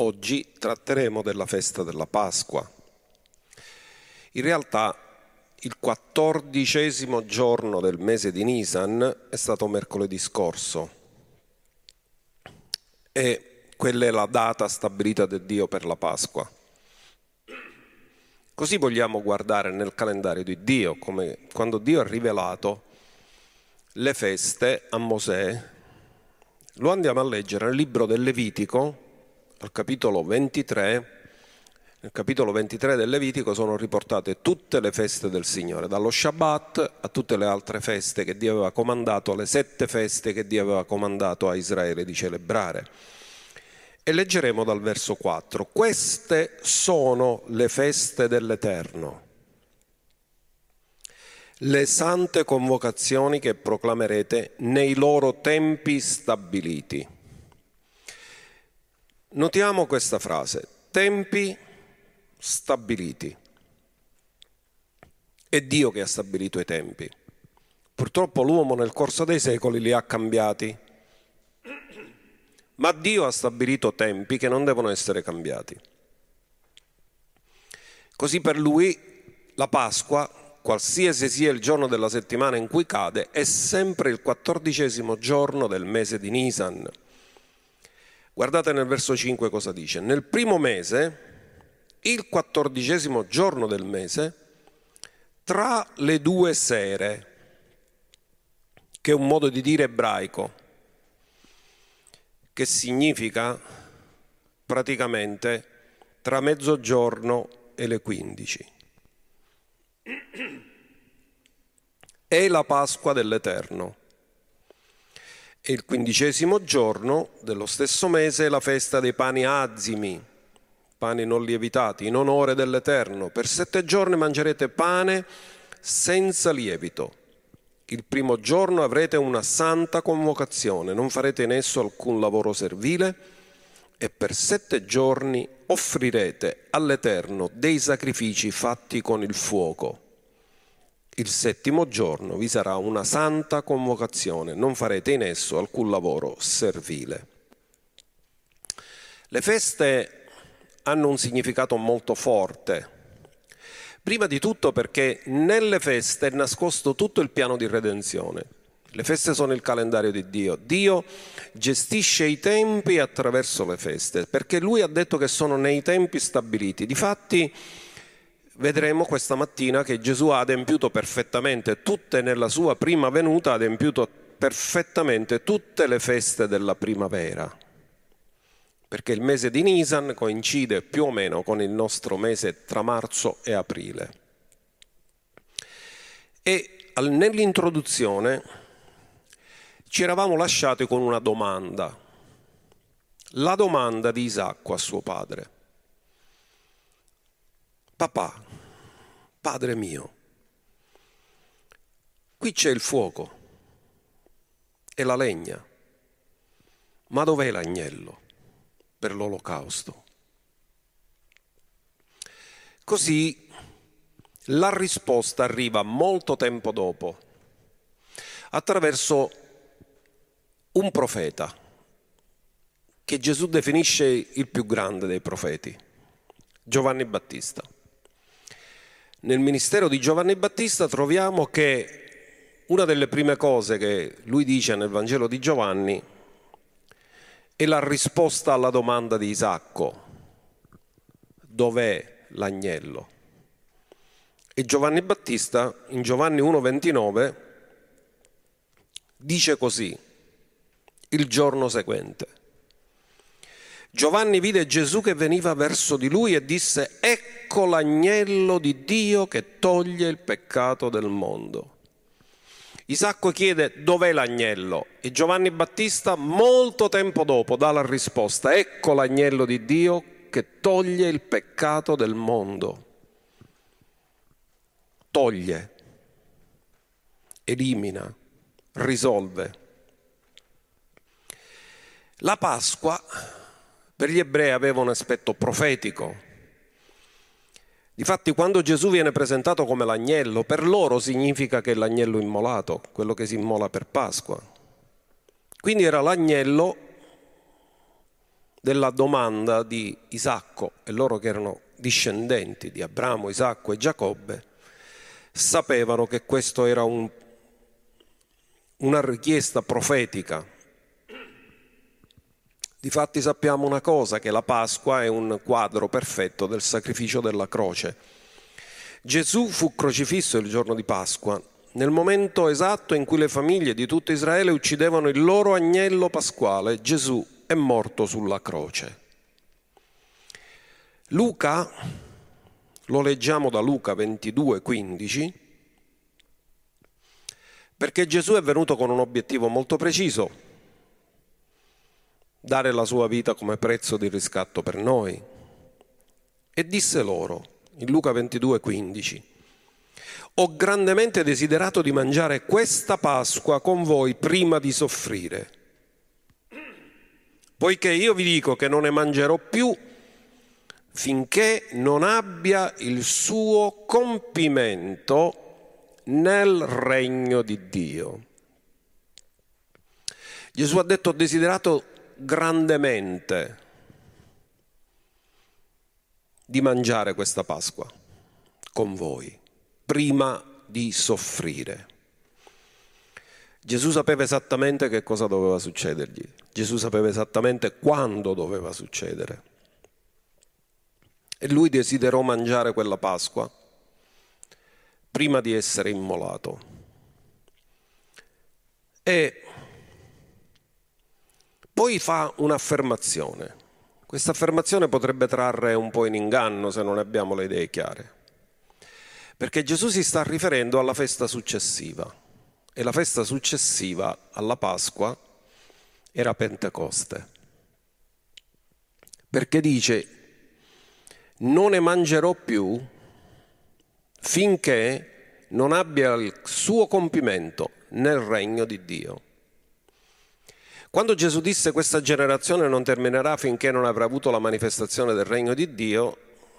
Oggi tratteremo della festa della Pasqua. In realtà il quattordicesimo giorno del mese di Nisan è stato mercoledì scorso e quella è la data stabilita da Dio per la Pasqua. Così vogliamo guardare nel calendario di Dio, come quando Dio ha rivelato le feste a Mosè. Lo andiamo a leggere nel libro del Levitico, al capitolo 23, nel capitolo 23 del Levitico sono riportate tutte le feste del Signore, dallo Shabbat a tutte le altre feste che Dio aveva comandato, le sette feste che Dio aveva comandato a Israele di celebrare. E leggeremo dal verso 4. Queste sono le feste dell'Eterno, le sante convocazioni che proclamerete nei loro tempi stabiliti. Notiamo questa frase, tempi stabiliti. È Dio che ha stabilito i tempi. Purtroppo l'uomo nel corso dei secoli li ha cambiati, ma Dio ha stabilito tempi che non devono essere cambiati. Così per lui la Pasqua, qualsiasi sia il giorno della settimana in cui cade, è sempre il quattordicesimo giorno del mese di Nisan. Guardate nel verso 5 cosa dice. Nel primo mese, il quattordicesimo giorno del mese, tra le due sere, che è un modo di dire ebraico, che significa praticamente tra mezzogiorno e le 15. È la Pasqua dell'Eterno. E il quindicesimo giorno dello stesso mese è la festa dei pani azimi, pani non lievitati, in onore dell'Eterno. Per sette giorni mangerete pane senza lievito. Il primo giorno avrete una santa convocazione, non farete in esso alcun lavoro servile e per sette giorni offrirete all'Eterno dei sacrifici fatti con il fuoco. Il settimo giorno vi sarà una santa convocazione, non farete in esso alcun lavoro servile. Le feste hanno un significato molto forte. Prima di tutto perché nelle feste è nascosto tutto il piano di redenzione. Le feste sono il calendario di Dio. Dio gestisce i tempi attraverso le feste, perché Lui ha detto che sono nei tempi stabiliti. Difatti vedremo questa mattina che Gesù ha adempiuto perfettamente tutte nella sua prima venuta, ha adempiuto perfettamente tutte le feste della primavera perché il mese di Nisan coincide più o meno con il nostro mese tra marzo e aprile. E nell'introduzione ci eravamo lasciati con una domanda, la domanda di Isacco a suo padre. Papà, padre mio, qui c'è il fuoco e la legna, ma dov'è l'agnello? per l'olocausto. Così la risposta arriva molto tempo dopo, attraverso un profeta che Gesù definisce il più grande dei profeti, Giovanni Battista. Nel ministero di Giovanni Battista troviamo che una delle prime cose che lui dice nel Vangelo di Giovanni e la risposta alla domanda di Isacco, dov'è l'agnello? E Giovanni Battista in Giovanni 1,29 dice così, il giorno seguente. Giovanni vide Gesù che veniva verso di lui e disse, ecco l'agnello di Dio che toglie il peccato del mondo. Isacco chiede dov'è l'agnello e Giovanni Battista molto tempo dopo dà la risposta, ecco l'agnello di Dio che toglie il peccato del mondo. Toglie, elimina, risolve. La Pasqua per gli ebrei aveva un aspetto profetico, Difatti quando Gesù viene presentato come l'agnello, per loro significa che è l'agnello immolato, quello che si immola per Pasqua. Quindi era l'agnello della domanda di Isacco e loro che erano discendenti di Abramo, Isacco e Giacobbe, sapevano che questo era un, una richiesta profetica. Difatti sappiamo una cosa, che la Pasqua è un quadro perfetto del sacrificio della croce. Gesù fu crocifisso il giorno di Pasqua, nel momento esatto in cui le famiglie di tutto Israele uccidevano il loro agnello pasquale, Gesù è morto sulla croce. Luca, lo leggiamo da Luca 22, 15, perché Gesù è venuto con un obiettivo molto preciso, dare la sua vita come prezzo di riscatto per noi. E disse loro, in Luca 22, 15, ho grandemente desiderato di mangiare questa Pasqua con voi prima di soffrire, poiché io vi dico che non ne mangerò più finché non abbia il suo compimento nel regno di Dio. Gesù ha detto ho desiderato grandemente di mangiare questa Pasqua con voi, prima di soffrire. Gesù sapeva esattamente che cosa doveva succedergli, Gesù sapeva esattamente quando doveva succedere. E lui desiderò mangiare quella Pasqua prima di essere immolato. E poi fa un'affermazione. Questa affermazione potrebbe trarre un po' in inganno se non abbiamo le idee chiare. Perché Gesù si sta riferendo alla festa successiva. E la festa successiva alla Pasqua era Pentecoste. Perché dice non ne mangerò più finché non abbia il suo compimento nel regno di Dio. Quando Gesù disse questa generazione non terminerà finché non avrà avuto la manifestazione del regno di Dio,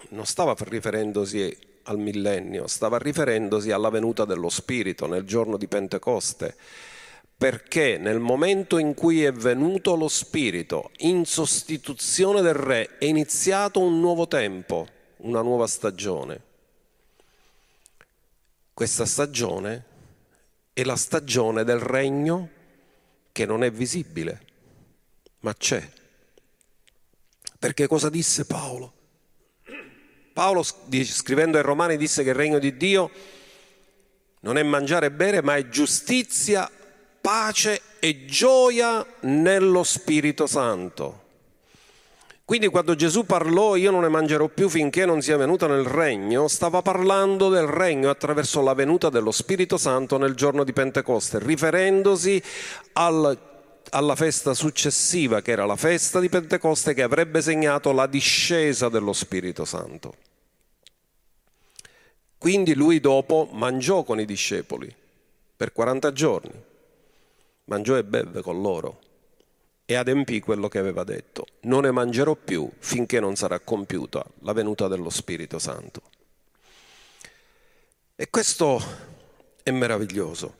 non stava riferendosi al millennio, stava riferendosi alla venuta dello Spirito nel giorno di Pentecoste, perché nel momento in cui è venuto lo Spirito in sostituzione del Re è iniziato un nuovo tempo, una nuova stagione. Questa stagione è la stagione del regno che non è visibile, ma c'è. Perché cosa disse Paolo? Paolo scrivendo ai Romani disse che il regno di Dio non è mangiare e bere, ma è giustizia, pace e gioia nello Spirito Santo. Quindi quando Gesù parlò io non ne mangerò più finché non sia venuta nel regno, stava parlando del regno attraverso la venuta dello Spirito Santo nel giorno di Pentecoste, riferendosi al, alla festa successiva che era la festa di Pentecoste che avrebbe segnato la discesa dello Spirito Santo. Quindi lui dopo mangiò con i discepoli per 40 giorni mangiò e beve con loro e adempì quello che aveva detto. Non ne mangerò più finché non sarà compiuta la venuta dello Spirito Santo. E questo è meraviglioso.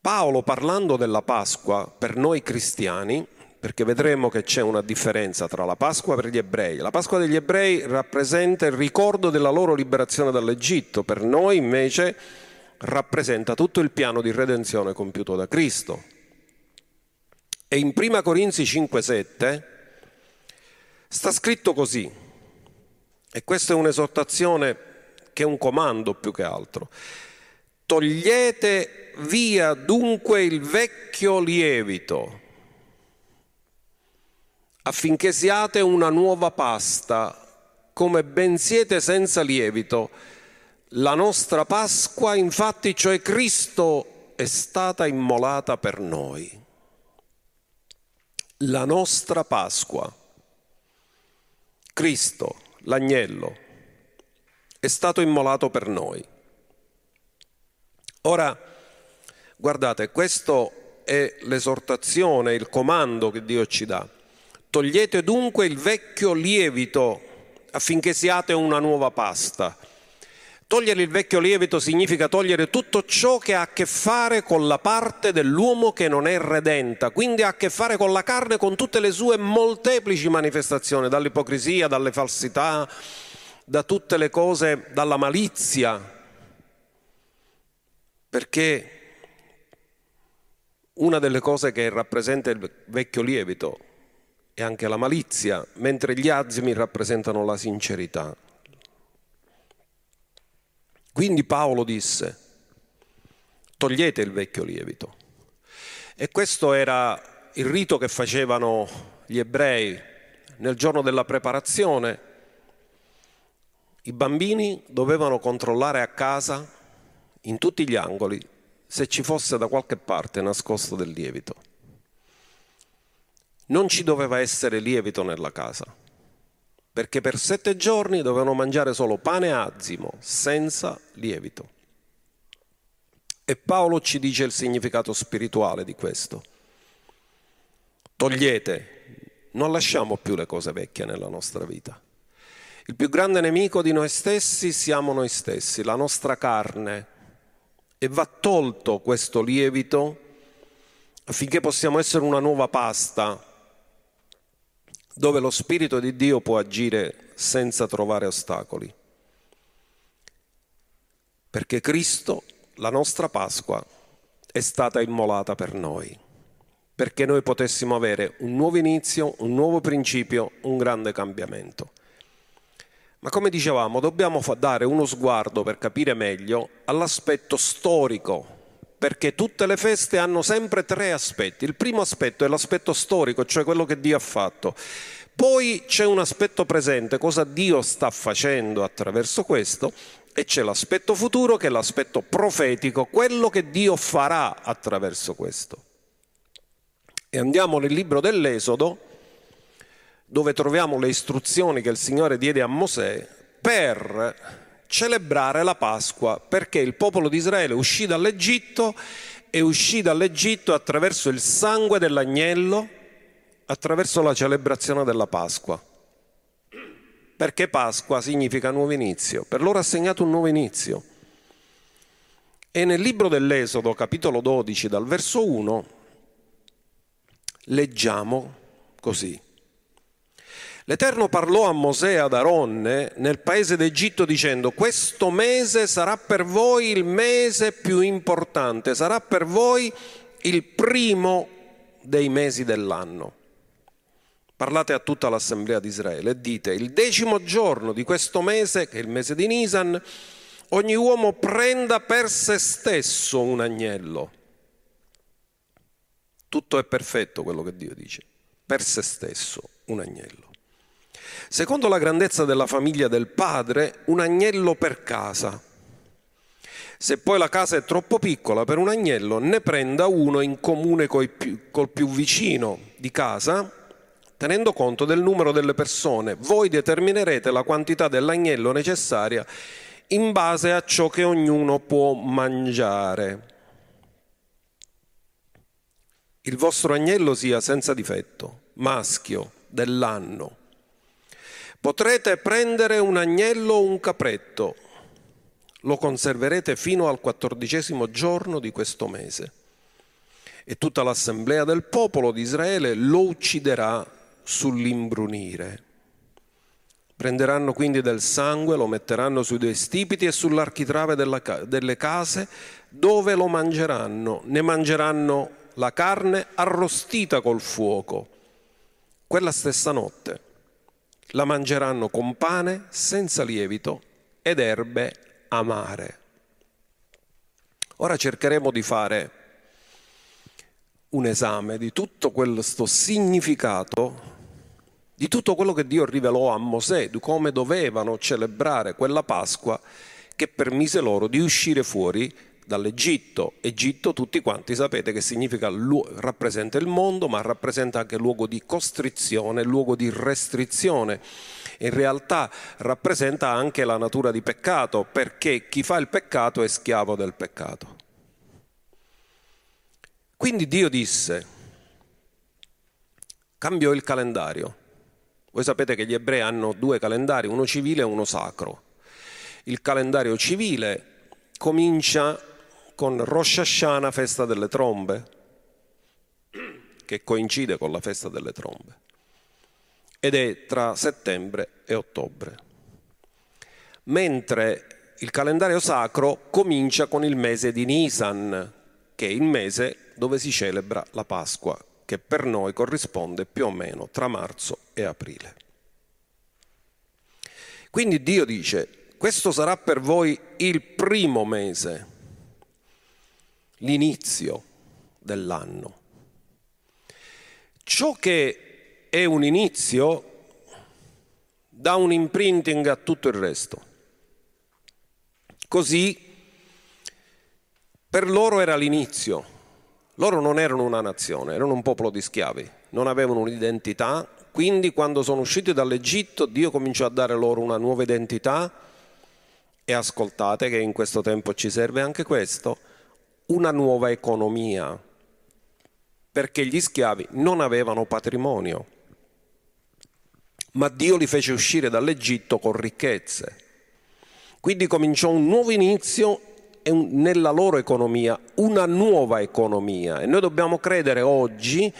Paolo parlando della Pasqua per noi cristiani, perché vedremo che c'è una differenza tra la Pasqua per gli ebrei. La Pasqua degli ebrei rappresenta il ricordo della loro liberazione dall'Egitto, per noi invece rappresenta tutto il piano di redenzione compiuto da Cristo. E in 1 Corinzi 5:7 sta scritto così, e questa è un'esortazione che è un comando più che altro. Togliete via dunque il vecchio lievito affinché siate una nuova pasta, come ben siete senza lievito la nostra Pasqua, infatti, cioè Cristo, è stata immolata per noi. La nostra Pasqua, Cristo, l'agnello, è stato immolato per noi. Ora, guardate, questo è l'esortazione, il comando che Dio ci dà. Togliete dunque il vecchio lievito affinché siate una nuova pasta Togliere il vecchio lievito significa togliere tutto ciò che ha a che fare con la parte dell'uomo che non è redenta, quindi ha a che fare con la carne, con tutte le sue molteplici manifestazioni, dall'ipocrisia, dalle falsità, da tutte le cose, dalla malizia, perché una delle cose che rappresenta il vecchio lievito è anche la malizia, mentre gli azimi rappresentano la sincerità. Quindi Paolo disse, togliete il vecchio lievito. E questo era il rito che facevano gli ebrei nel giorno della preparazione. I bambini dovevano controllare a casa, in tutti gli angoli, se ci fosse da qualche parte nascosto del lievito. Non ci doveva essere lievito nella casa perché per sette giorni dovevano mangiare solo pane azimo, senza lievito. E Paolo ci dice il significato spirituale di questo. Togliete, non lasciamo più le cose vecchie nella nostra vita. Il più grande nemico di noi stessi siamo noi stessi, la nostra carne. E va tolto questo lievito affinché possiamo essere una nuova pasta dove lo Spirito di Dio può agire senza trovare ostacoli. Perché Cristo, la nostra Pasqua, è stata immolata per noi, perché noi potessimo avere un nuovo inizio, un nuovo principio, un grande cambiamento. Ma come dicevamo, dobbiamo dare uno sguardo per capire meglio all'aspetto storico perché tutte le feste hanno sempre tre aspetti. Il primo aspetto è l'aspetto storico, cioè quello che Dio ha fatto. Poi c'è un aspetto presente, cosa Dio sta facendo attraverso questo, e c'è l'aspetto futuro che è l'aspetto profetico, quello che Dio farà attraverso questo. E andiamo nel libro dell'Esodo, dove troviamo le istruzioni che il Signore diede a Mosè per celebrare la Pasqua perché il popolo di Israele uscì dall'Egitto e uscì dall'Egitto attraverso il sangue dell'agnello, attraverso la celebrazione della Pasqua. Perché Pasqua significa nuovo inizio, per loro ha segnato un nuovo inizio. E nel libro dell'Esodo, capitolo 12, dal verso 1, leggiamo così. L'Eterno parlò a Mosè e ad Aronne nel paese d'Egitto dicendo, questo mese sarà per voi il mese più importante, sarà per voi il primo dei mesi dell'anno. Parlate a tutta l'assemblea di Israele e dite, il decimo giorno di questo mese, che è il mese di Nisan, ogni uomo prenda per se stesso un agnello. Tutto è perfetto quello che Dio dice, per se stesso un agnello. Secondo la grandezza della famiglia del padre, un agnello per casa. Se poi la casa è troppo piccola per un agnello, ne prenda uno in comune più, col più vicino di casa, tenendo conto del numero delle persone. Voi determinerete la quantità dell'agnello necessaria in base a ciò che ognuno può mangiare. Il vostro agnello sia senza difetto, maschio, dell'anno Potrete prendere un agnello o un capretto, lo conserverete fino al quattordicesimo giorno di questo mese. E tutta l'assemblea del popolo di Israele lo ucciderà sull'imbrunire. Prenderanno quindi del sangue, lo metteranno sui due stipiti e sull'architrave della, delle case dove lo mangeranno. Ne mangeranno la carne arrostita col fuoco, quella stessa notte la mangeranno con pane senza lievito ed erbe amare. Ora cercheremo di fare un esame di tutto questo significato, di tutto quello che Dio rivelò a Mosè, di come dovevano celebrare quella Pasqua che permise loro di uscire fuori dall'Egitto. Egitto tutti quanti sapete che significa rappresenta il mondo, ma rappresenta anche luogo di costrizione, luogo di restrizione. In realtà rappresenta anche la natura di peccato, perché chi fa il peccato è schiavo del peccato. Quindi Dio disse, cambiò il calendario. Voi sapete che gli ebrei hanno due calendari, uno civile e uno sacro. Il calendario civile comincia con Rosh Hashanah, festa delle trombe, che coincide con la festa delle trombe, ed è tra settembre e ottobre. Mentre il calendario sacro comincia con il mese di Nisan, che è il mese dove si celebra la Pasqua, che per noi corrisponde più o meno tra marzo e aprile. Quindi Dio dice, questo sarà per voi il primo mese, l'inizio dell'anno. Ciò che è un inizio dà un imprinting a tutto il resto. Così per loro era l'inizio. Loro non erano una nazione, erano un popolo di schiavi, non avevano un'identità, quindi quando sono usciti dall'Egitto Dio cominciò a dare loro una nuova identità e ascoltate che in questo tempo ci serve anche questo, una nuova economia perché gli schiavi non avevano patrimonio, ma Dio li fece uscire dall'Egitto con ricchezze. Quindi cominciò un nuovo inizio nella loro economia, una nuova economia. E noi dobbiamo credere oggi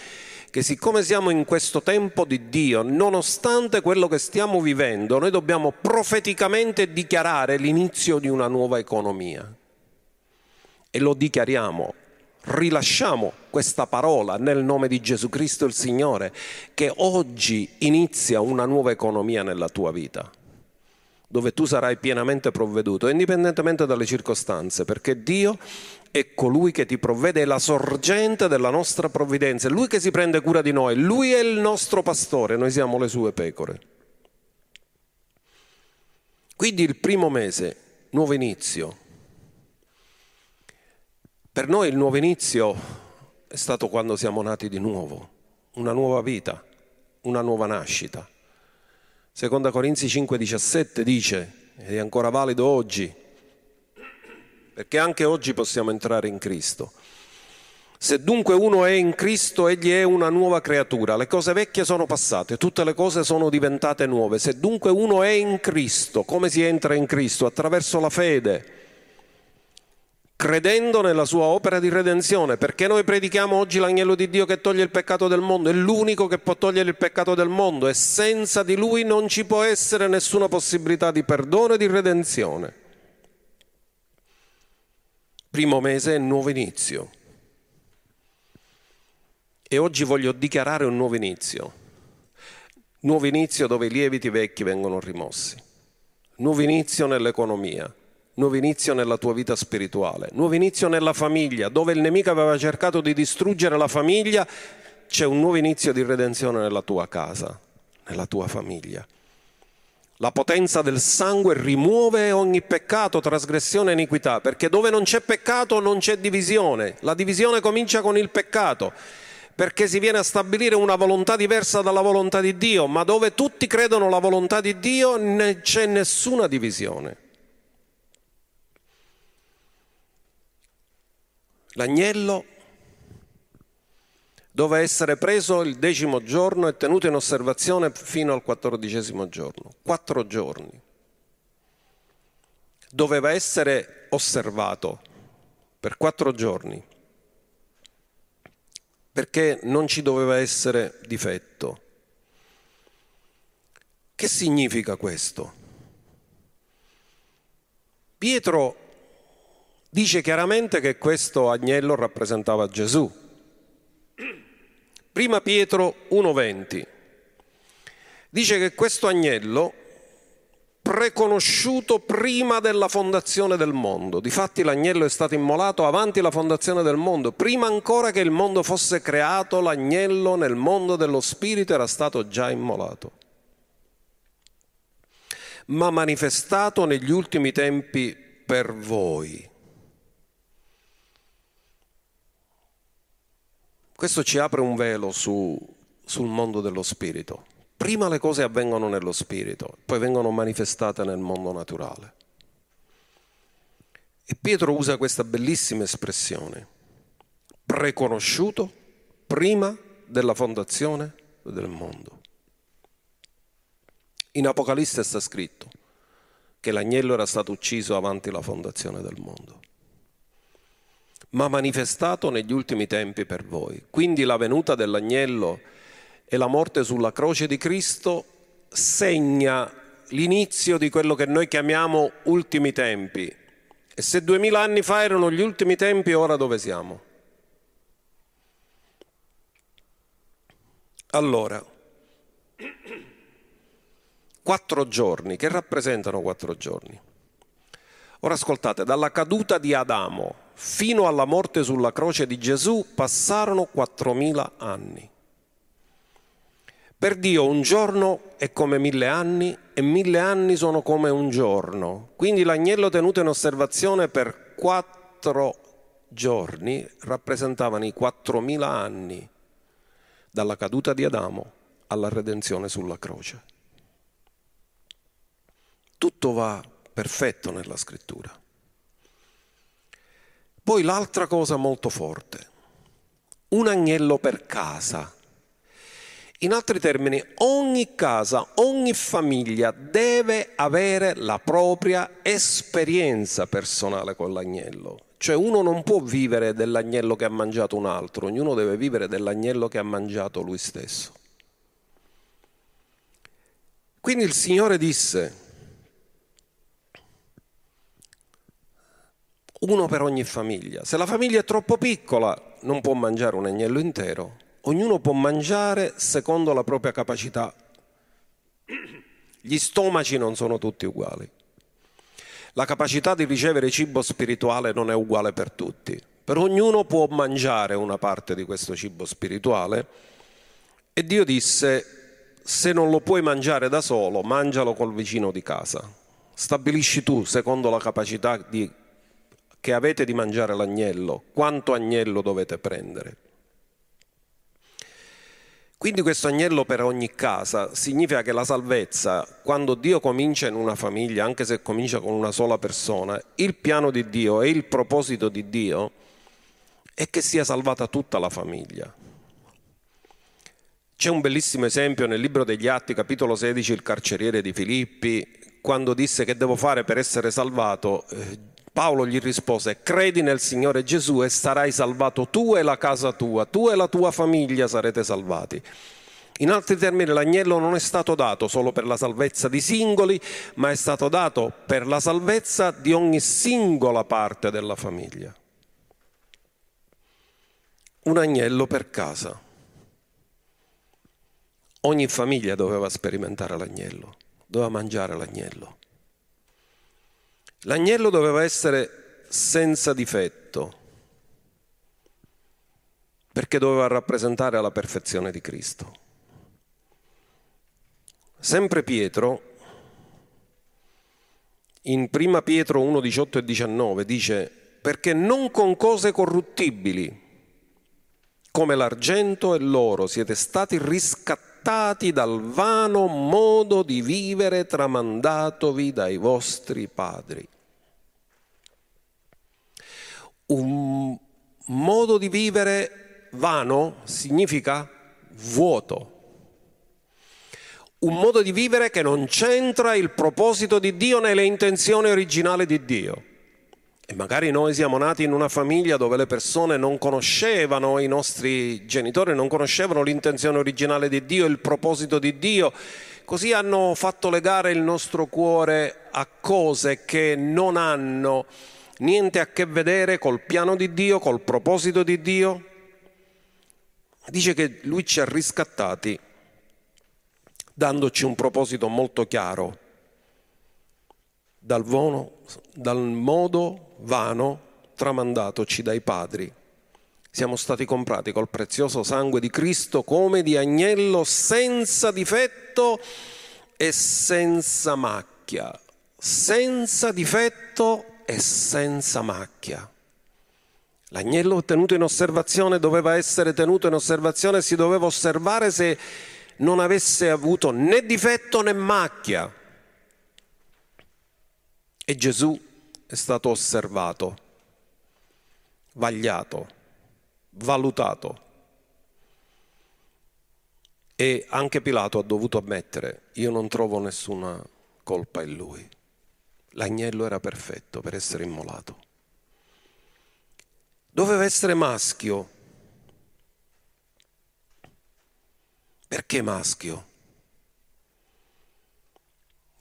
che siccome siamo in questo tempo di Dio, nonostante quello che stiamo vivendo, noi dobbiamo profeticamente dichiarare l'inizio di una nuova economia. E lo dichiariamo rilasciamo questa parola nel nome di Gesù Cristo il Signore, che oggi inizia una nuova economia nella tua vita, dove tu sarai pienamente provveduto, indipendentemente dalle circostanze, perché Dio è colui che ti provvede, è la sorgente della nostra provvidenza, è Lui che si prende cura di noi, Lui è il nostro pastore, noi siamo le sue pecore. Quindi il primo mese, nuovo inizio, per noi il nuovo inizio è stato quando siamo nati di nuovo, una nuova vita, una nuova nascita. Seconda Corinzi 5:17 dice, ed è ancora valido oggi, perché anche oggi possiamo entrare in Cristo. Se dunque uno è in Cristo, egli è una nuova creatura. Le cose vecchie sono passate, tutte le cose sono diventate nuove. Se dunque uno è in Cristo, come si entra in Cristo? Attraverso la fede credendo nella sua opera di redenzione, perché noi predichiamo oggi l'agnello di Dio che toglie il peccato del mondo, è l'unico che può togliere il peccato del mondo e senza di lui non ci può essere nessuna possibilità di perdono e di redenzione. Primo mese è nuovo inizio. E oggi voglio dichiarare un nuovo inizio. Nuovo inizio dove i lieviti vecchi vengono rimossi. Nuovo inizio nell'economia nuovo inizio nella tua vita spirituale, nuovo inizio nella famiglia, dove il nemico aveva cercato di distruggere la famiglia, c'è un nuovo inizio di redenzione nella tua casa, nella tua famiglia. La potenza del sangue rimuove ogni peccato, trasgressione e iniquità, perché dove non c'è peccato non c'è divisione. La divisione comincia con il peccato, perché si viene a stabilire una volontà diversa dalla volontà di Dio, ma dove tutti credono la volontà di Dio non c'è nessuna divisione. L'agnello doveva essere preso il decimo giorno e tenuto in osservazione fino al quattordicesimo giorno, quattro giorni. Doveva essere osservato per quattro giorni, perché non ci doveva essere difetto. Che significa questo? Pietro dice chiaramente che questo agnello rappresentava Gesù. Prima Pietro 1,20 dice che questo agnello preconosciuto prima della fondazione del mondo. Difatti l'agnello è stato immolato avanti la fondazione del mondo. Prima ancora che il mondo fosse creato, l'agnello nel mondo dello spirito era stato già immolato. Ma manifestato negli ultimi tempi per voi. Questo ci apre un velo su, sul mondo dello spirito. Prima le cose avvengono nello spirito, poi vengono manifestate nel mondo naturale. E Pietro usa questa bellissima espressione, preconosciuto prima della fondazione del mondo. In Apocalisse sta scritto che l'agnello era stato ucciso avanti la fondazione del mondo, ma manifestato negli ultimi tempi per voi. Quindi la venuta dell'agnello e la morte sulla croce di Cristo segna l'inizio di quello che noi chiamiamo ultimi tempi. E se duemila anni fa erano gli ultimi tempi, ora dove siamo? Allora, quattro giorni, che rappresentano quattro giorni? Ora ascoltate, dalla caduta di Adamo fino alla morte sulla croce di Gesù passarono quattromila anni. Per Dio un giorno è come mille anni e mille anni sono come un giorno. Quindi l'agnello tenuto in osservazione per quattro giorni rappresentavano i quattromila anni dalla caduta di Adamo alla redenzione sulla croce. Tutto va perfetto nella scrittura. Poi l'altra cosa molto forte, un agnello per casa. In altri termini, ogni casa, ogni famiglia deve avere la propria esperienza personale con l'agnello. Cioè uno non può vivere dell'agnello che ha mangiato un altro, ognuno deve vivere dell'agnello che ha mangiato lui stesso. Quindi il Signore disse, uno per ogni famiglia. Se la famiglia è troppo piccola non può mangiare un agnello intero, ognuno può mangiare secondo la propria capacità. Gli stomaci non sono tutti uguali. La capacità di ricevere cibo spirituale non è uguale per tutti, per ognuno può mangiare una parte di questo cibo spirituale e Dio disse se non lo puoi mangiare da solo, mangialo col vicino di casa. Stabilisci tu, secondo la capacità di che avete di mangiare l'agnello, quanto agnello dovete prendere. Quindi questo agnello per ogni casa significa che la salvezza, quando Dio comincia in una famiglia, anche se comincia con una sola persona, il piano di Dio e il proposito di Dio è che sia salvata tutta la famiglia. C'è un bellissimo esempio nel libro degli Atti, capitolo 16, il carceriere di Filippi, quando disse che devo fare per essere salvato, eh, Paolo gli rispose, credi nel Signore Gesù e sarai salvato tu e la casa tua, tu e la tua famiglia sarete salvati. In altri termini, l'agnello non è stato dato solo per la salvezza di singoli, ma è stato dato per la salvezza di ogni singola parte della famiglia. Un agnello per casa. Ogni famiglia doveva sperimentare l'agnello, doveva mangiare l'agnello. L'agnello doveva essere senza difetto, perché doveva rappresentare la perfezione di Cristo. Sempre Pietro, in 1 Pietro 1, 18 e 19, dice, perché non con cose corruttibili, come l'argento e l'oro, siete stati riscattati dal vano modo di vivere tramandatovi dai vostri padri un modo di vivere vano significa vuoto. Un modo di vivere che non c'entra il proposito di Dio nelle intenzioni originali di Dio. E magari noi siamo nati in una famiglia dove le persone non conoscevano, i nostri genitori non conoscevano l'intenzione originale di Dio, il proposito di Dio, così hanno fatto legare il nostro cuore a cose che non hanno niente a che vedere col piano di Dio, col proposito di Dio. Dice che Lui ci ha riscattati dandoci un proposito molto chiaro, dal, vono, dal modo vano tramandatoci dai padri. Siamo stati comprati col prezioso sangue di Cristo come di agnello senza difetto e senza macchia. Senza difetto e senza macchia. L'agnello tenuto in osservazione doveva essere tenuto in osservazione, si doveva osservare se non avesse avuto né difetto né macchia. E Gesù è stato osservato, vagliato, valutato. E anche Pilato ha dovuto ammettere, io non trovo nessuna colpa in lui. L'agnello era perfetto per essere immolato. Doveva essere maschio. Perché maschio?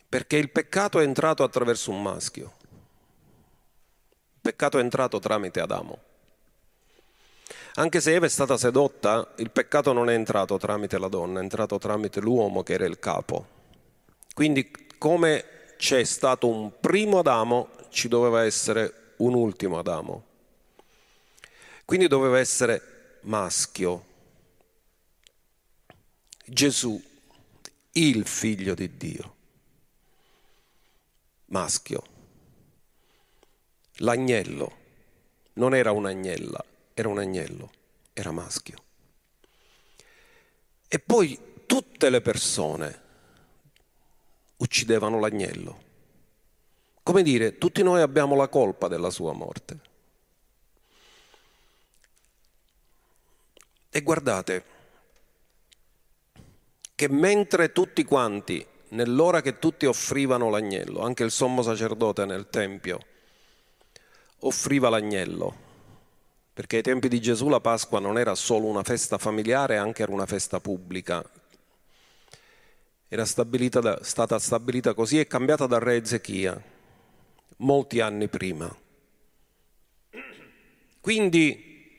Perché il peccato è entrato attraverso un maschio. Peccato è entrato tramite Adamo. Anche se Eva è stata sedotta, il peccato non è entrato tramite la donna, è entrato tramite l'uomo che era il capo. Quindi come c'è stato un primo Adamo, ci doveva essere un ultimo Adamo. Quindi doveva essere maschio. Gesù, il figlio di Dio. Maschio. L'agnello non era un'agnella, era un agnello, era maschio. E poi tutte le persone uccidevano l'agnello. Come dire, tutti noi abbiamo la colpa della sua morte. E guardate che mentre tutti quanti, nell'ora che tutti offrivano l'agnello, anche il sommo sacerdote nel Tempio offriva l'agnello, perché ai tempi di Gesù la Pasqua non era solo una festa familiare, anche era una festa pubblica. Era stabilita stata stabilita così e cambiata dal re Ezechia molti anni prima. Quindi,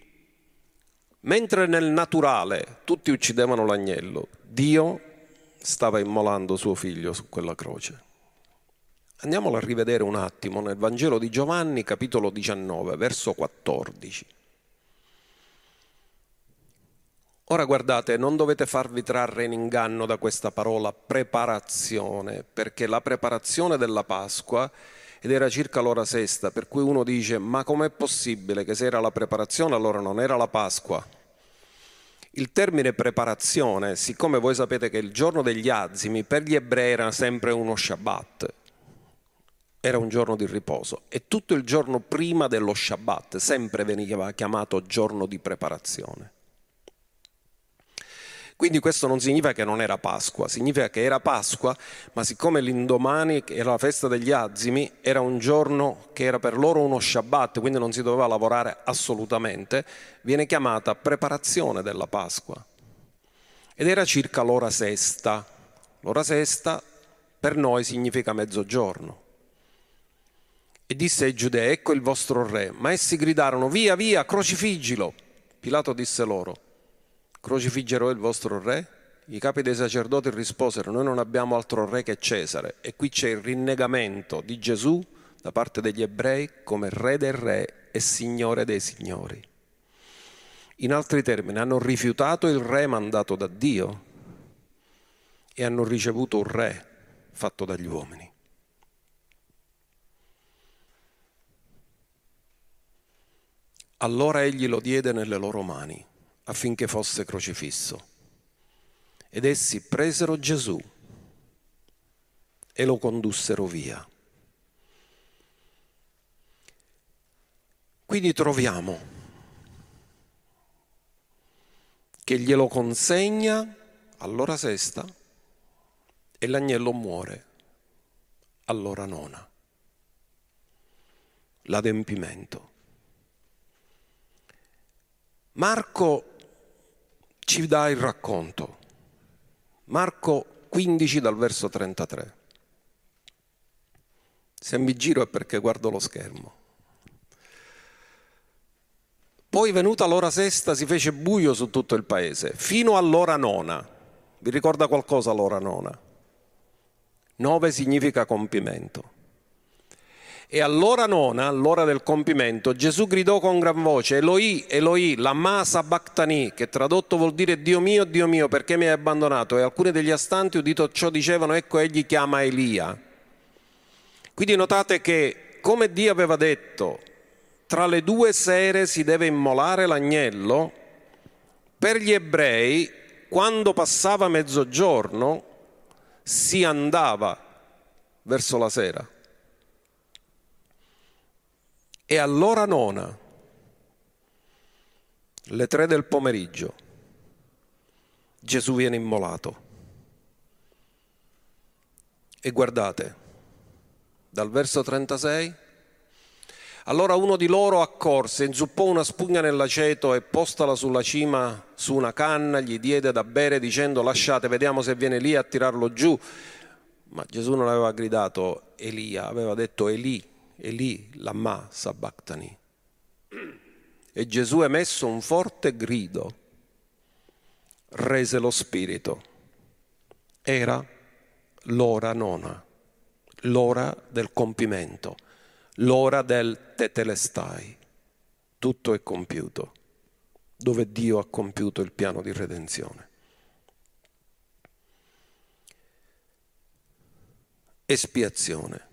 mentre nel naturale tutti uccidevano l'agnello, Dio stava immolando suo figlio su quella croce. Andiamolo a rivedere un attimo nel Vangelo di Giovanni, capitolo 19, verso 14. Ora guardate, non dovete farvi trarre in inganno da questa parola preparazione, perché la preparazione della Pasqua, ed era circa l'ora sesta, per cui uno dice, ma com'è possibile che se era la preparazione allora non era la Pasqua? Il termine preparazione, siccome voi sapete che il giorno degli azimi per gli ebrei era sempre uno Shabbat, era un giorno di riposo e tutto il giorno prima dello Shabbat sempre veniva chiamato giorno di preparazione. Quindi questo non significa che non era Pasqua, significa che era Pasqua, ma siccome l'indomani era la festa degli azimi, era un giorno che era per loro uno Shabbat, quindi non si doveva lavorare assolutamente, viene chiamata preparazione della Pasqua. Ed era circa l'ora sesta. L'ora sesta per noi significa mezzogiorno. E disse ai giudei, ecco il vostro re. Ma essi gridarono, via, via, crocifiggilo. Pilato disse loro, crocifiggerò il vostro re? I capi dei sacerdoti risposero, noi non abbiamo altro re che Cesare. E qui c'è il rinnegamento di Gesù da parte degli ebrei come re del re e signore dei signori. In altri termini, hanno rifiutato il re mandato da Dio e hanno ricevuto un re fatto dagli uomini. Allora egli lo diede nelle loro mani affinché fosse crocifisso. Ed essi presero Gesù e lo condussero via. Quindi troviamo che glielo consegna all'ora sesta e l'agnello muore all'ora nona. L'adempimento. Marco ci dà il racconto. Marco 15 dal verso 33. Se mi giro è perché guardo lo schermo. Poi venuta l'ora sesta si fece buio su tutto il paese, fino all'ora nona. Vi ricorda qualcosa l'ora nona? Nove significa compimento. E all'ora nona, all'ora del compimento, Gesù gridò con gran voce, Eloi, Eloi, lama sabachthani, che tradotto vuol dire Dio mio, Dio mio, perché mi hai abbandonato? E alcuni degli astanti, udito ciò, dicevano, ecco egli chiama Elia. Quindi notate che, come Dio aveva detto, tra le due sere si deve immolare l'agnello, per gli ebrei, quando passava mezzogiorno, si andava verso la sera e all'ora nona, le tre del pomeriggio, Gesù viene immolato. E guardate, dal verso 36. Allora uno di loro accorse, inzuppò una spugna nell'aceto e postala sulla cima su una canna, gli diede da bere dicendo lasciate, vediamo se viene lì a tirarlo giù. Ma Gesù non aveva gridato Elia, aveva detto Eli, Eli, lamma sabachthani. E Gesù emesso un forte grido, rese lo spirito. Era l'ora nona l'ora del compimento, l'ora del tetelestai. Tutto è compiuto, dove Dio ha compiuto il piano di redenzione. Espiazione.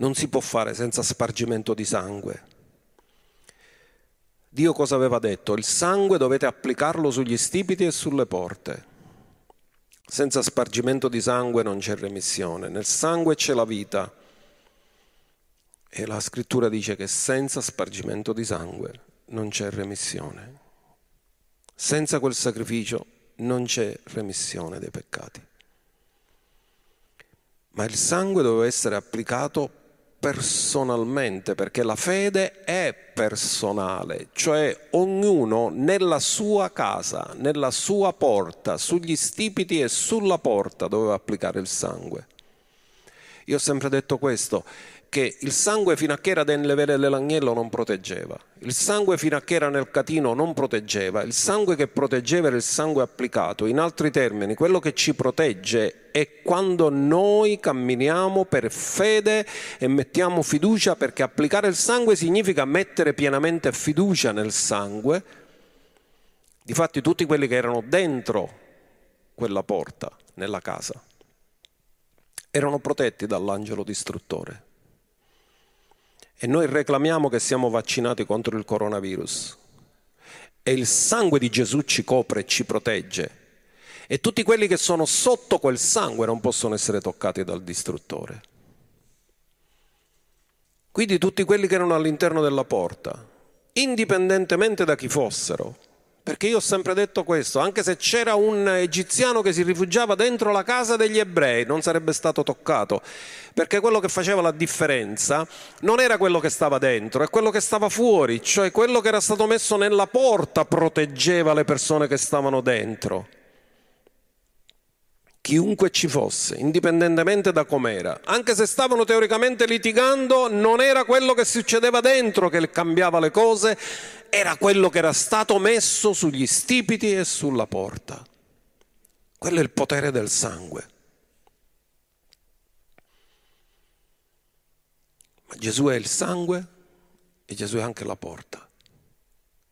Non si può fare senza spargimento di sangue. Dio cosa aveva detto? Il sangue dovete applicarlo sugli stipiti e sulle porte. Senza spargimento di sangue non c'è remissione, nel sangue c'è la vita. E la scrittura dice che senza spargimento di sangue non c'è remissione. Senza quel sacrificio non c'è remissione dei peccati. Ma il sangue doveva essere applicato personalmente, perché la fede è personale, cioè ognuno nella sua casa, nella sua porta, sugli stipiti e sulla porta doveva applicare il sangue. Io ho sempre detto questo, che il sangue fino a che era nelle vele dell'agnello non proteggeva, il sangue fino a che era nel catino non proteggeva, il sangue che proteggeva era il sangue applicato. In altri termini, quello che ci protegge è quando noi camminiamo per fede e mettiamo fiducia, perché applicare il sangue significa mettere pienamente fiducia nel sangue. Difatti tutti quelli che erano dentro quella porta, nella casa, erano protetti dall'angelo distruttore e noi reclamiamo che siamo vaccinati contro il coronavirus e il sangue di Gesù ci copre e ci protegge e tutti quelli che sono sotto quel sangue non possono essere toccati dal distruttore. Quindi tutti quelli che erano all'interno della porta, indipendentemente da chi fossero, perché io ho sempre detto questo, anche se c'era un egiziano che si rifugiava dentro la casa degli ebrei, non sarebbe stato toccato, perché quello che faceva la differenza non era quello che stava dentro, è quello che stava fuori, cioè quello che era stato messo nella porta proteggeva le persone che stavano dentro chiunque ci fosse, indipendentemente da com'era, anche se stavano teoricamente litigando, non era quello che succedeva dentro che cambiava le cose, era quello che era stato messo sugli stipiti e sulla porta. Quello è il potere del sangue. Ma Gesù è il sangue e Gesù è anche la porta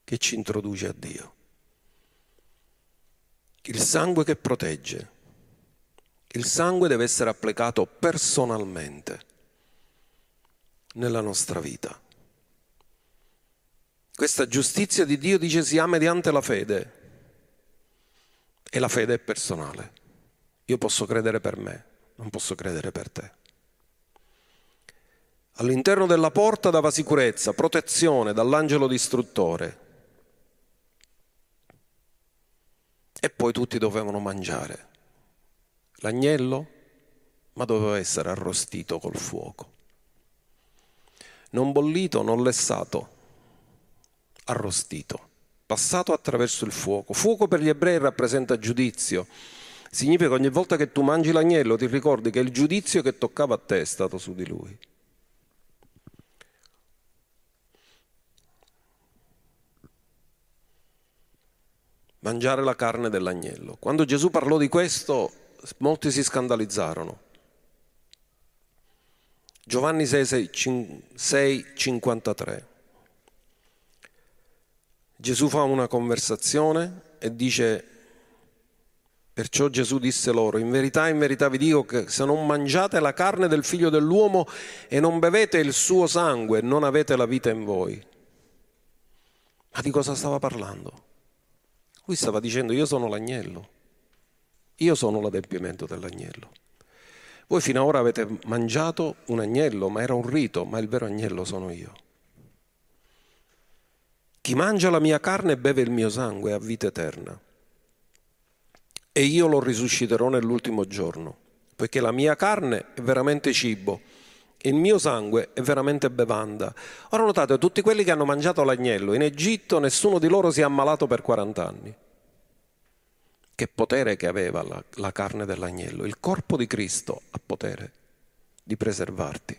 che ci introduce a Dio. Il sangue che protegge il sangue deve essere applicato personalmente nella nostra vita. Questa giustizia di Dio dice si ha mediante la fede e la fede è personale. Io posso credere per me, non posso credere per te. All'interno della porta dava sicurezza, protezione dall'angelo distruttore. E poi tutti dovevano mangiare. L'agnello, ma doveva essere arrostito col fuoco. Non bollito, non lessato, arrostito, passato attraverso il fuoco. Fuoco per gli ebrei rappresenta giudizio. Significa che ogni volta che tu mangi l'agnello ti ricordi che il giudizio che toccava a te è stato su di lui. Mangiare la carne dell'agnello. Quando Gesù parlò di questo, molti si scandalizzarono. Giovanni 6, 6, 53. Gesù fa una conversazione e dice, perciò Gesù disse loro, in verità, in verità vi dico che se non mangiate la carne del figlio dell'uomo e non bevete il suo sangue, non avete la vita in voi. Ma di cosa stava parlando? Lui stava dicendo, io sono l'agnello. Io sono l'adempimento dell'agnello. Voi fino ad ora avete mangiato un agnello, ma era un rito, ma il vero agnello sono io. Chi mangia la mia carne e beve il mio sangue ha vita eterna. E io lo risusciterò nell'ultimo giorno, poiché la mia carne è veramente cibo il mio sangue è veramente bevanda. Ora notate, tutti quelli che hanno mangiato l'agnello in Egitto, nessuno di loro si è ammalato per 40 anni. Che potere che aveva la, la carne dell'agnello. Il corpo di Cristo ha potere di preservarti.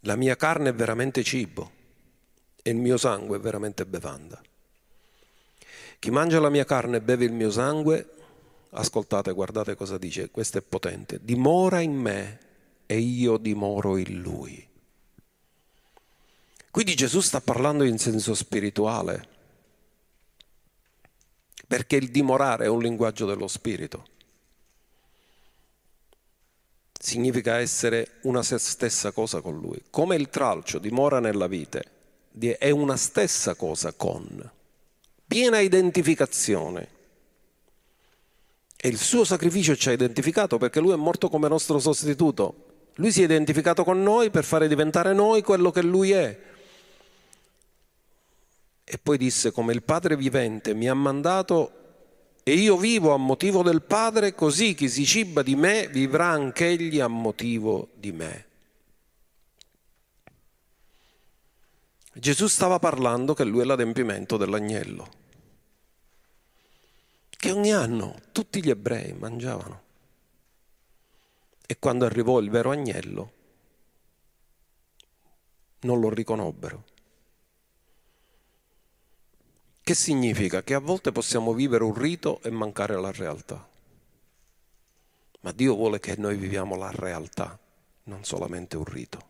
La mia carne è veramente cibo e il mio sangue è veramente bevanda. Chi mangia la mia carne e beve il mio sangue ascoltate, guardate cosa dice, questo è potente, dimora in me e io dimoro in lui. Quindi Gesù sta parlando in senso spirituale, perché il dimorare è un linguaggio dello spirito. Significa essere una stessa cosa con lui. Come il tralcio dimora nella vite, è una stessa cosa con, piena identificazione. E il suo sacrificio ci ha identificato perché lui è morto come nostro sostituto. Lui si è identificato con noi per fare diventare noi quello che lui è. E poi disse, come il Padre vivente mi ha mandato e io vivo a motivo del Padre, così chi si ciba di me vivrà anch'egli a motivo di me. Gesù stava parlando che lui è l'adempimento dell'agnello che ogni anno tutti gli ebrei mangiavano. E quando arrivò il vero agnello, non lo riconobbero. Che significa? Che a volte possiamo vivere un rito e mancare la realtà. Ma Dio vuole che noi viviamo la realtà, non solamente un rito.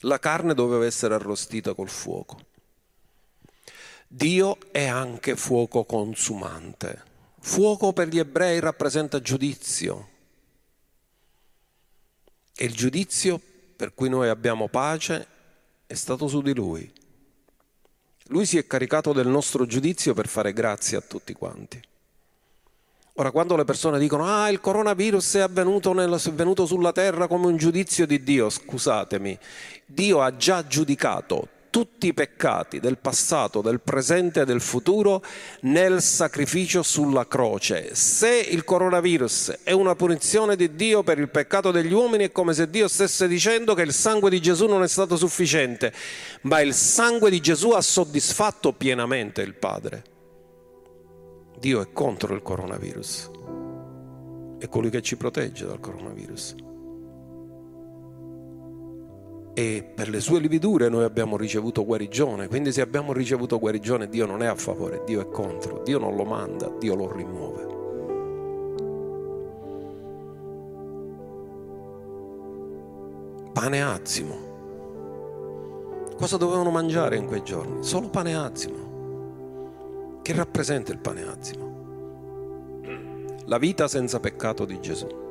La carne doveva essere arrostita col fuoco. Dio è anche fuoco consumante. Fuoco per gli ebrei rappresenta giudizio. E il giudizio per cui noi abbiamo pace è stato su di lui. Lui si è caricato del nostro giudizio per fare grazie a tutti quanti. Ora, quando le persone dicono, ah, il coronavirus è avvenuto, è venuto sulla terra come un giudizio di Dio, scusatemi, Dio ha già giudicato tutti i peccati del passato, del presente e del futuro nel sacrificio sulla croce. Se il coronavirus è una punizione di Dio per il peccato degli uomini, è come se Dio stesse dicendo che il sangue di Gesù non è stato sufficiente, ma il sangue di Gesù ha soddisfatto pienamente il Padre. Dio è contro il coronavirus, è colui che ci protegge dal coronavirus e per le sue lividure noi abbiamo ricevuto guarigione. Quindi se abbiamo ricevuto guarigione Dio non è a favore, Dio è contro, Dio non lo manda, Dio lo rimuove. Pane azimo. Cosa dovevano mangiare in quei giorni? Solo pane azimo. Che rappresenta il pane azimo? La vita senza peccato di Gesù.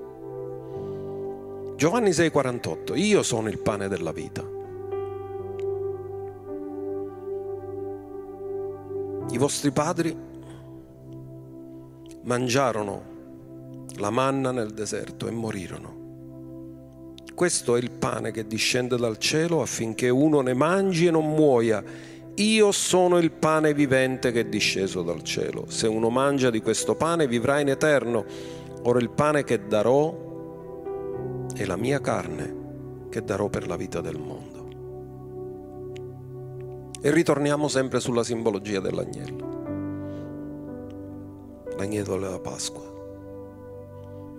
Giovanni 6:48, io sono il pane della vita. I vostri padri mangiarono la manna nel deserto e morirono. Questo è il pane che discende dal cielo affinché uno ne mangi e non muoia. Io sono il pane vivente che è disceso dal cielo. Se uno mangia di questo pane vivrà in eterno. Ora il pane che darò è la mia carne che darò per la vita del mondo. E ritorniamo sempre sulla simbologia dell'agnello. L'agnello della Pasqua.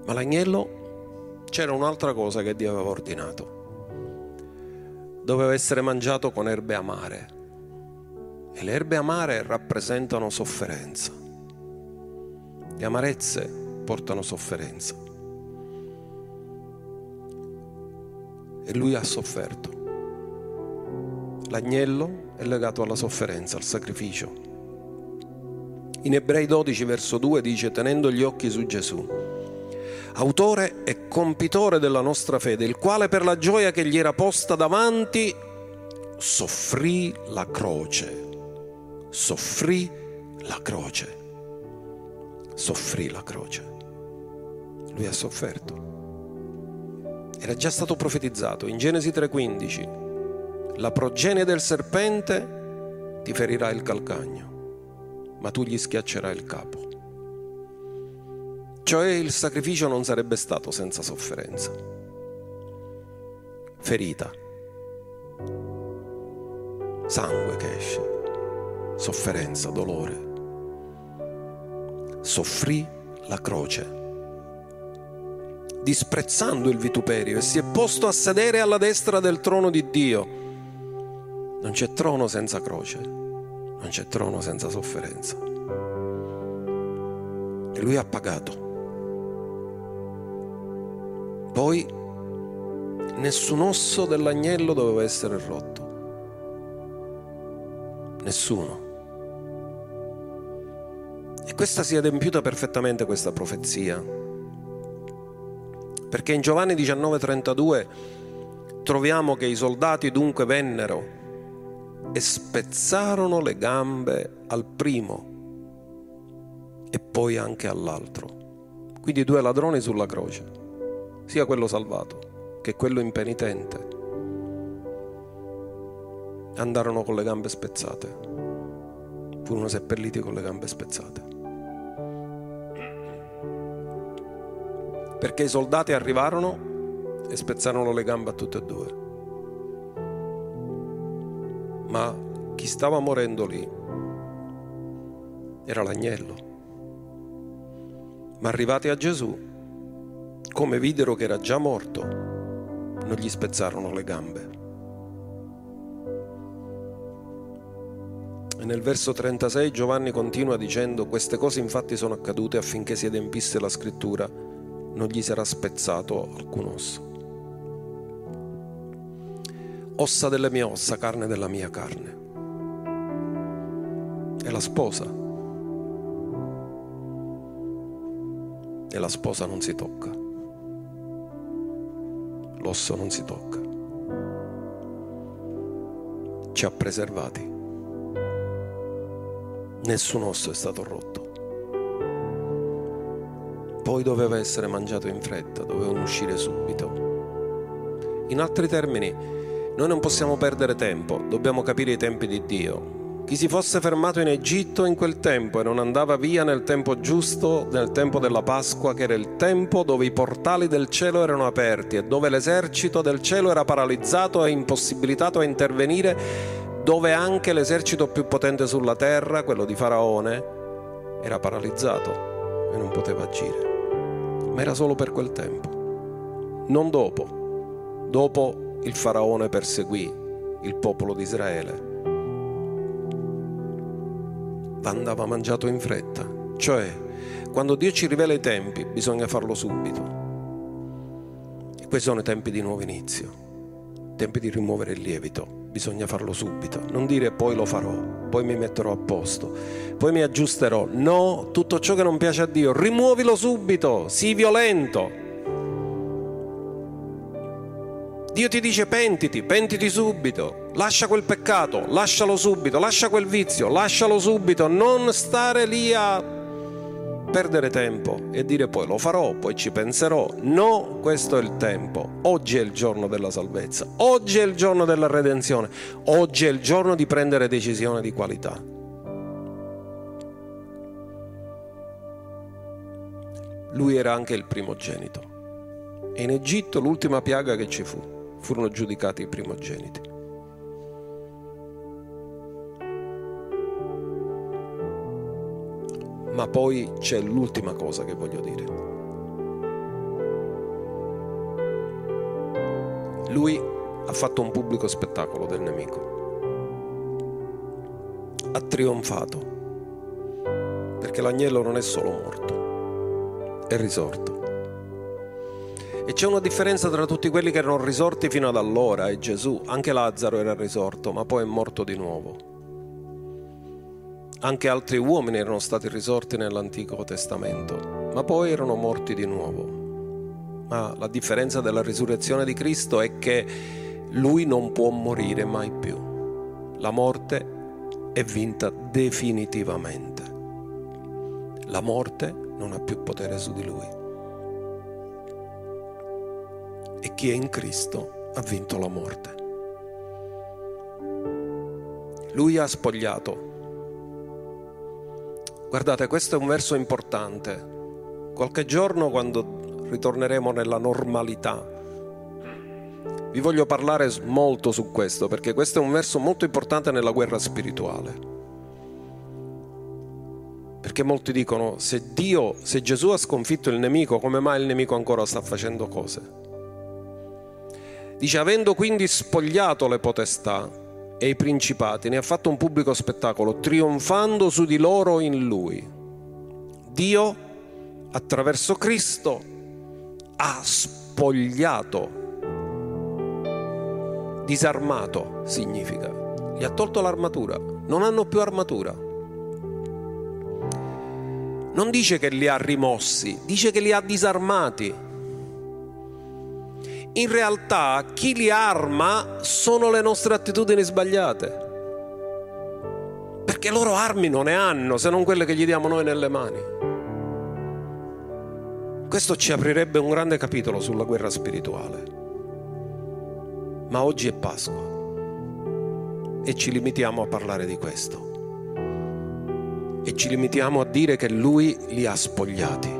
Ma l'agnello c'era un'altra cosa che Dio aveva ordinato. Doveva essere mangiato con erbe amare. E le erbe amare rappresentano sofferenza. Le amarezze portano sofferenza. E lui ha sofferto. L'agnello è legato alla sofferenza, al sacrificio. In Ebrei 12 verso 2 dice tenendo gli occhi su Gesù, autore e compitore della nostra fede, il quale per la gioia che gli era posta davanti soffrì la croce, soffrì la croce, soffrì la croce. Lui ha sofferto. Era già stato profetizzato in Genesi 3:15. La progenie del serpente ti ferirà il calcagno. ma tu gli schiaccerai il capo. Cioè il sacrificio non sarebbe stato senza sofferenza. Ferita, sangue che esce, sofferenza, dolore. Soffrì la croce, disprezzando il vituperio, e si è posto a sedere alla destra del trono di Dio. Non c'è trono senza croce, non c'è trono senza sofferenza. E lui ha pagato. Poi nessun osso dell'agnello doveva essere rotto. Nessuno. E questa si è adempiuta perfettamente questa profezia. Perché in Giovanni 19:32 troviamo che i soldati dunque vennero e spezzarono le gambe al primo e poi anche all'altro. Quindi due ladroni sulla croce sia quello salvato che quello impenitente, andarono con le gambe spezzate, furono seppelliti con le gambe spezzate. Perché i soldati arrivarono e spezzarono le gambe a tutte e due. Ma chi stava morendo lì era l'agnello. Ma arrivati a Gesù, come videro che era già morto, non gli spezzarono le gambe. E nel verso 36 Giovanni continua dicendo, queste cose infatti sono accadute affinché si adempisse la scrittura, non gli sarà spezzato alcun osso. Ossa delle mie ossa, carne della mia carne. È la sposa. E la sposa non si tocca l'osso non si tocca. Ci ha preservati. Nessun osso è stato rotto. Poi doveva essere mangiato in fretta, dovevano uscire subito. In altri termini, noi non possiamo perdere tempo, dobbiamo capire i tempi di Dio. Chi si fosse fermato in Egitto in quel tempo e non andava via nel tempo giusto, nel tempo della Pasqua, che era il tempo dove i portali del cielo erano aperti e dove l'esercito del cielo era paralizzato e impossibilitato a intervenire, dove anche l'esercito più potente sulla terra, quello di Faraone, era paralizzato e non poteva agire. Ma era solo per quel tempo, non dopo. Dopo il Faraone perseguì il popolo di Israele andava mangiato in fretta. Cioè, quando Dio ci rivela i tempi, bisogna farlo subito. E questi sono i tempi di nuovo inizio, tempi di rimuovere il lievito. Bisogna farlo subito, non dire poi lo farò, poi mi metterò a posto, poi mi aggiusterò. No, tutto ciò che non piace a Dio, rimuovilo subito, sii violento, Dio ti dice pentiti, pentiti subito, lascia quel peccato, lascialo subito, lascia quel vizio, lascialo subito, non stare lì a perdere tempo e dire poi lo farò, poi ci penserò. No, questo è il tempo. Oggi è il giorno della salvezza, oggi è il giorno della redenzione, oggi è il giorno di prendere decisione di qualità. Lui era anche il primogenito. E in Egitto l'ultima piaga che ci fu furono giudicati i primogeniti. Ma poi c'è l'ultima cosa che voglio dire. Lui ha fatto un pubblico spettacolo del nemico. Ha trionfato. Perché l'agnello non è solo morto, è risorto. E c'è una differenza tra tutti quelli che erano risorti fino ad allora e Gesù. Anche Lazzaro era risorto, ma poi è morto di nuovo. Anche altri uomini erano stati risorti nell'Antico Testamento, ma poi erano morti di nuovo. Ma la differenza della risurrezione di Cristo è che lui non può morire mai più. La morte è vinta definitivamente. La morte non ha più potere su di lui e chi è in Cristo ha vinto la morte. Lui ha spogliato Guardate, questo è un verso importante. Qualche giorno, quando ritorneremo nella normalità, vi voglio parlare molto su questo, perché questo è un verso molto importante nella guerra spirituale. Perché molti dicono, se Dio, se Gesù ha sconfitto il nemico, come mai il nemico ancora sta facendo cose? Dice, avendo quindi spogliato le potestà e i principati, ne ha fatto un pubblico spettacolo, trionfando su di loro in lui. Dio, attraverso Cristo, ha spogliato, disarmato significa, gli ha tolto l'armatura, non hanno più armatura. Non dice che li ha rimossi, dice che li ha disarmati in realtà chi li arma sono le nostre attitudini sbagliate. Perché loro armi non ne hanno se non quelle che gli diamo noi nelle mani. Questo ci aprirebbe un grande capitolo sulla guerra spirituale. Ma oggi è Pasqua e ci limitiamo a parlare di questo. E ci limitiamo a dire che Lui li ha spogliati,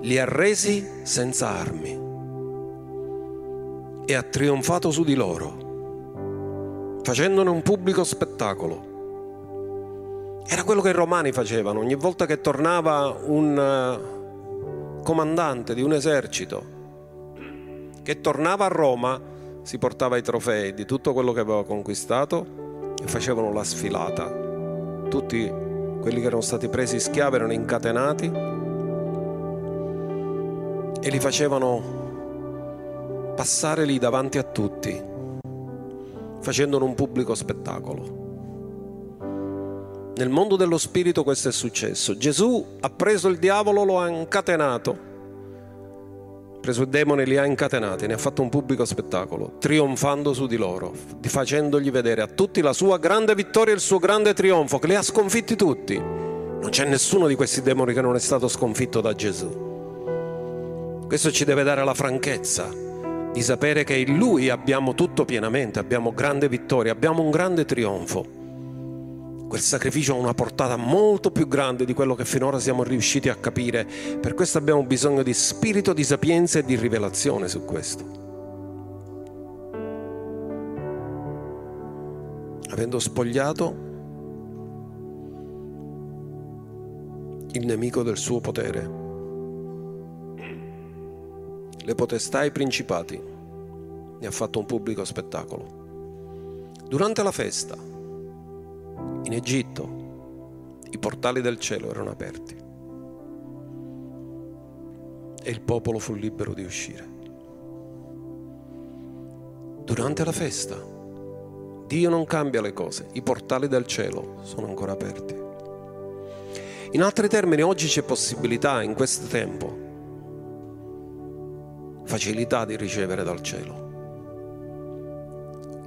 li ha resi senza armi e ha trionfato su di loro, facendone un pubblico spettacolo. Era quello che i romani facevano ogni volta che tornava un eh, comandante di un esercito che tornava a Roma, si portava i trofei di tutto quello che aveva conquistato e facevano la sfilata. Tutti quelli che erano stati presi schiavi erano incatenati e li facevano passare lì davanti a tutti, facendone un pubblico spettacolo. Nel mondo dello spirito questo è successo. Gesù ha preso il diavolo, lo ha incatenato, ha preso il demone, li ha incatenati, ne ha fatto un pubblico spettacolo, trionfando su di loro, facendogli vedere a tutti la sua grande vittoria e il suo grande trionfo, che li ha sconfitti tutti. Non c'è nessuno di questi demoni che non è stato sconfitto da Gesù. Questo ci deve dare la franchezza di sapere che in Lui abbiamo tutto pienamente, abbiamo grande vittoria, abbiamo un grande trionfo. Quel sacrificio ha una portata molto più grande di quello che finora siamo riusciti a capire, per questo abbiamo bisogno di spirito di sapienza e di rivelazione su questo. Avendo spogliato il nemico del suo potere, le potestà e i principati. Ne ha fatto un pubblico spettacolo. Durante la festa, in Egitto, i portali del cielo erano aperti e il popolo fu libero di uscire. Durante la festa, Dio non cambia le cose, i portali del cielo sono ancora aperti. In altri termini, oggi c'è possibilità in questo tempo facilità di ricevere dal cielo.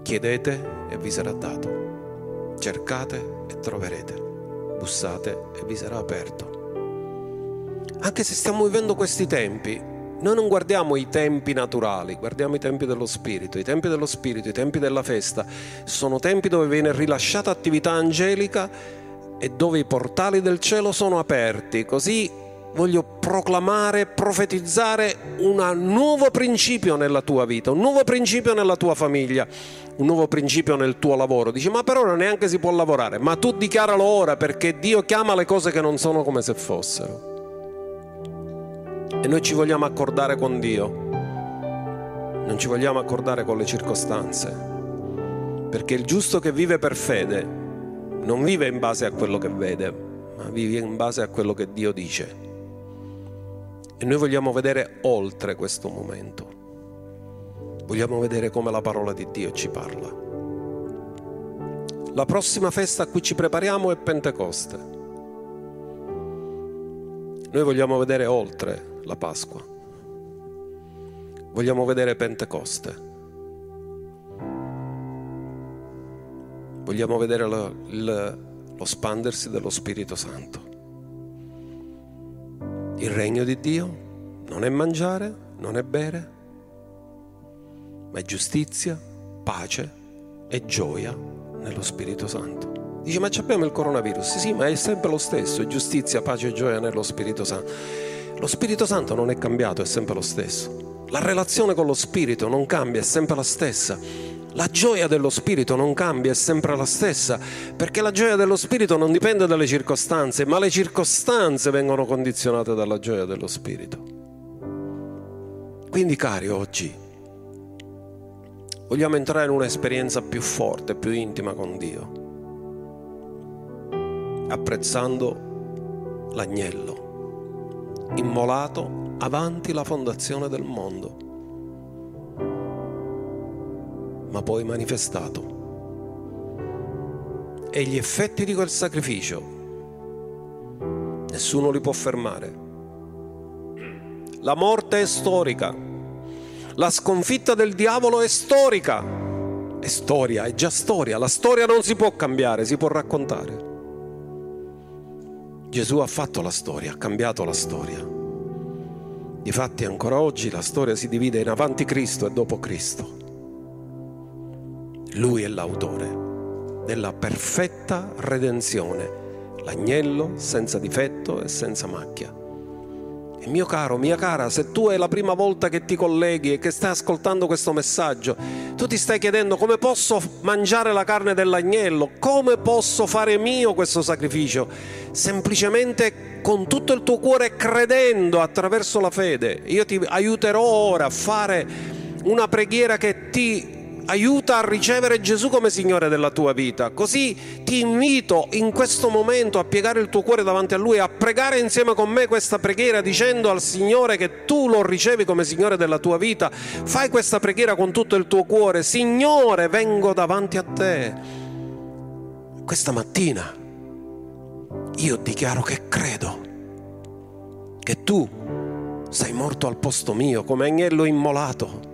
Chiedete e vi sarà dato, cercate e troverete, bussate e vi sarà aperto. Anche se stiamo vivendo questi tempi, noi non guardiamo i tempi naturali, guardiamo i tempi dello Spirito. I tempi dello Spirito, i tempi della festa, sono tempi dove viene rilasciata attività angelica e dove i portali del cielo sono aperti, così voglio proclamare, profetizzare un nuovo principio nella tua vita, un nuovo principio nella tua famiglia, un nuovo principio nel tuo lavoro. Dici, ma per ora neanche si può lavorare, ma tu dichiaralo ora perché Dio chiama le cose che non sono come se fossero. E noi ci vogliamo accordare con Dio, non ci vogliamo accordare con le circostanze, perché il giusto che vive per fede non vive in base a quello che vede, ma vive in base a quello che Dio dice. E noi vogliamo vedere oltre questo momento. Vogliamo vedere come la parola di Dio ci parla. La prossima festa a cui ci prepariamo è Pentecoste. Noi vogliamo vedere oltre la Pasqua. Vogliamo vedere Pentecoste. Vogliamo vedere lo, il, lo spandersi dello Spirito Santo. Il regno di Dio non è mangiare, non è bere, ma è giustizia, pace e gioia nello Spirito Santo. Dice, ma abbiamo il coronavirus. Sì, ma è sempre lo stesso, giustizia, pace e gioia nello Spirito Santo. Lo Spirito Santo non è cambiato, è sempre lo stesso. La relazione con lo Spirito non cambia, è sempre la stessa. La gioia dello Spirito non cambia, è sempre la stessa, perché la gioia dello Spirito non dipende dalle circostanze, ma le circostanze vengono condizionate dalla gioia dello Spirito. Quindi cari, oggi vogliamo entrare in un'esperienza più forte, più intima con Dio apprezzando l'agnello, immolato avanti la fondazione del mondo, ma poi manifestato. E gli effetti di quel sacrificio nessuno li può fermare. La morte è storica, la sconfitta del diavolo è storica, è storia, è già storia, la storia non si può cambiare, si può raccontare. Gesù ha fatto la storia, ha cambiato la storia. Difatti ancora oggi la storia si divide in avanti Cristo e dopo Cristo. Lui è l'autore della perfetta redenzione, l'agnello senza difetto e senza macchia. E mio caro, mia cara, se tu è la prima volta che ti colleghi e che stai ascoltando questo messaggio, tu ti stai chiedendo come posso mangiare la carne dell'agnello, come posso fare mio questo sacrificio, semplicemente con tutto il tuo cuore credendo attraverso la fede. Io ti aiuterò ora a fare una preghiera che ti aiuta a ricevere Gesù come Signore della tua vita. Così ti invito in questo momento a piegare il tuo cuore davanti a Lui, a pregare insieme con me questa preghiera dicendo al Signore che tu lo ricevi come Signore della tua vita. Fai questa preghiera con tutto il tuo cuore. Signore, vengo davanti a te. Questa mattina io dichiaro che credo che tu sei morto al posto mio come agnello immolato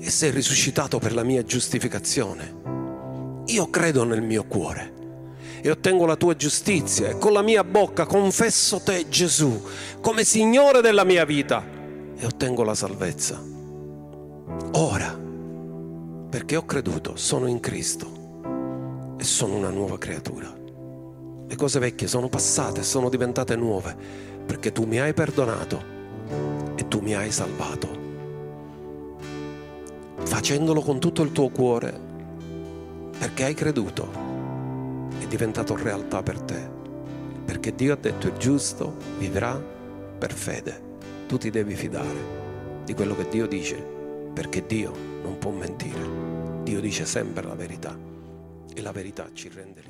e sei risuscitato per la mia giustificazione. Io credo nel mio cuore e ottengo la tua giustizia e con la mia bocca confesso te Gesù come Signore della mia vita e ottengo la salvezza. Ora, perché ho creduto, sono in Cristo e sono una nuova creatura. Le cose vecchie sono passate sono diventate nuove perché tu mi hai perdonato e tu mi hai salvato facendolo con tutto il tuo cuore, perché hai creduto, è diventato realtà per te, perché Dio ha detto il giusto vivrà per fede. Tu ti devi fidare di quello che Dio dice, perché Dio non può mentire. Dio dice sempre la verità e la verità ci rende liberi.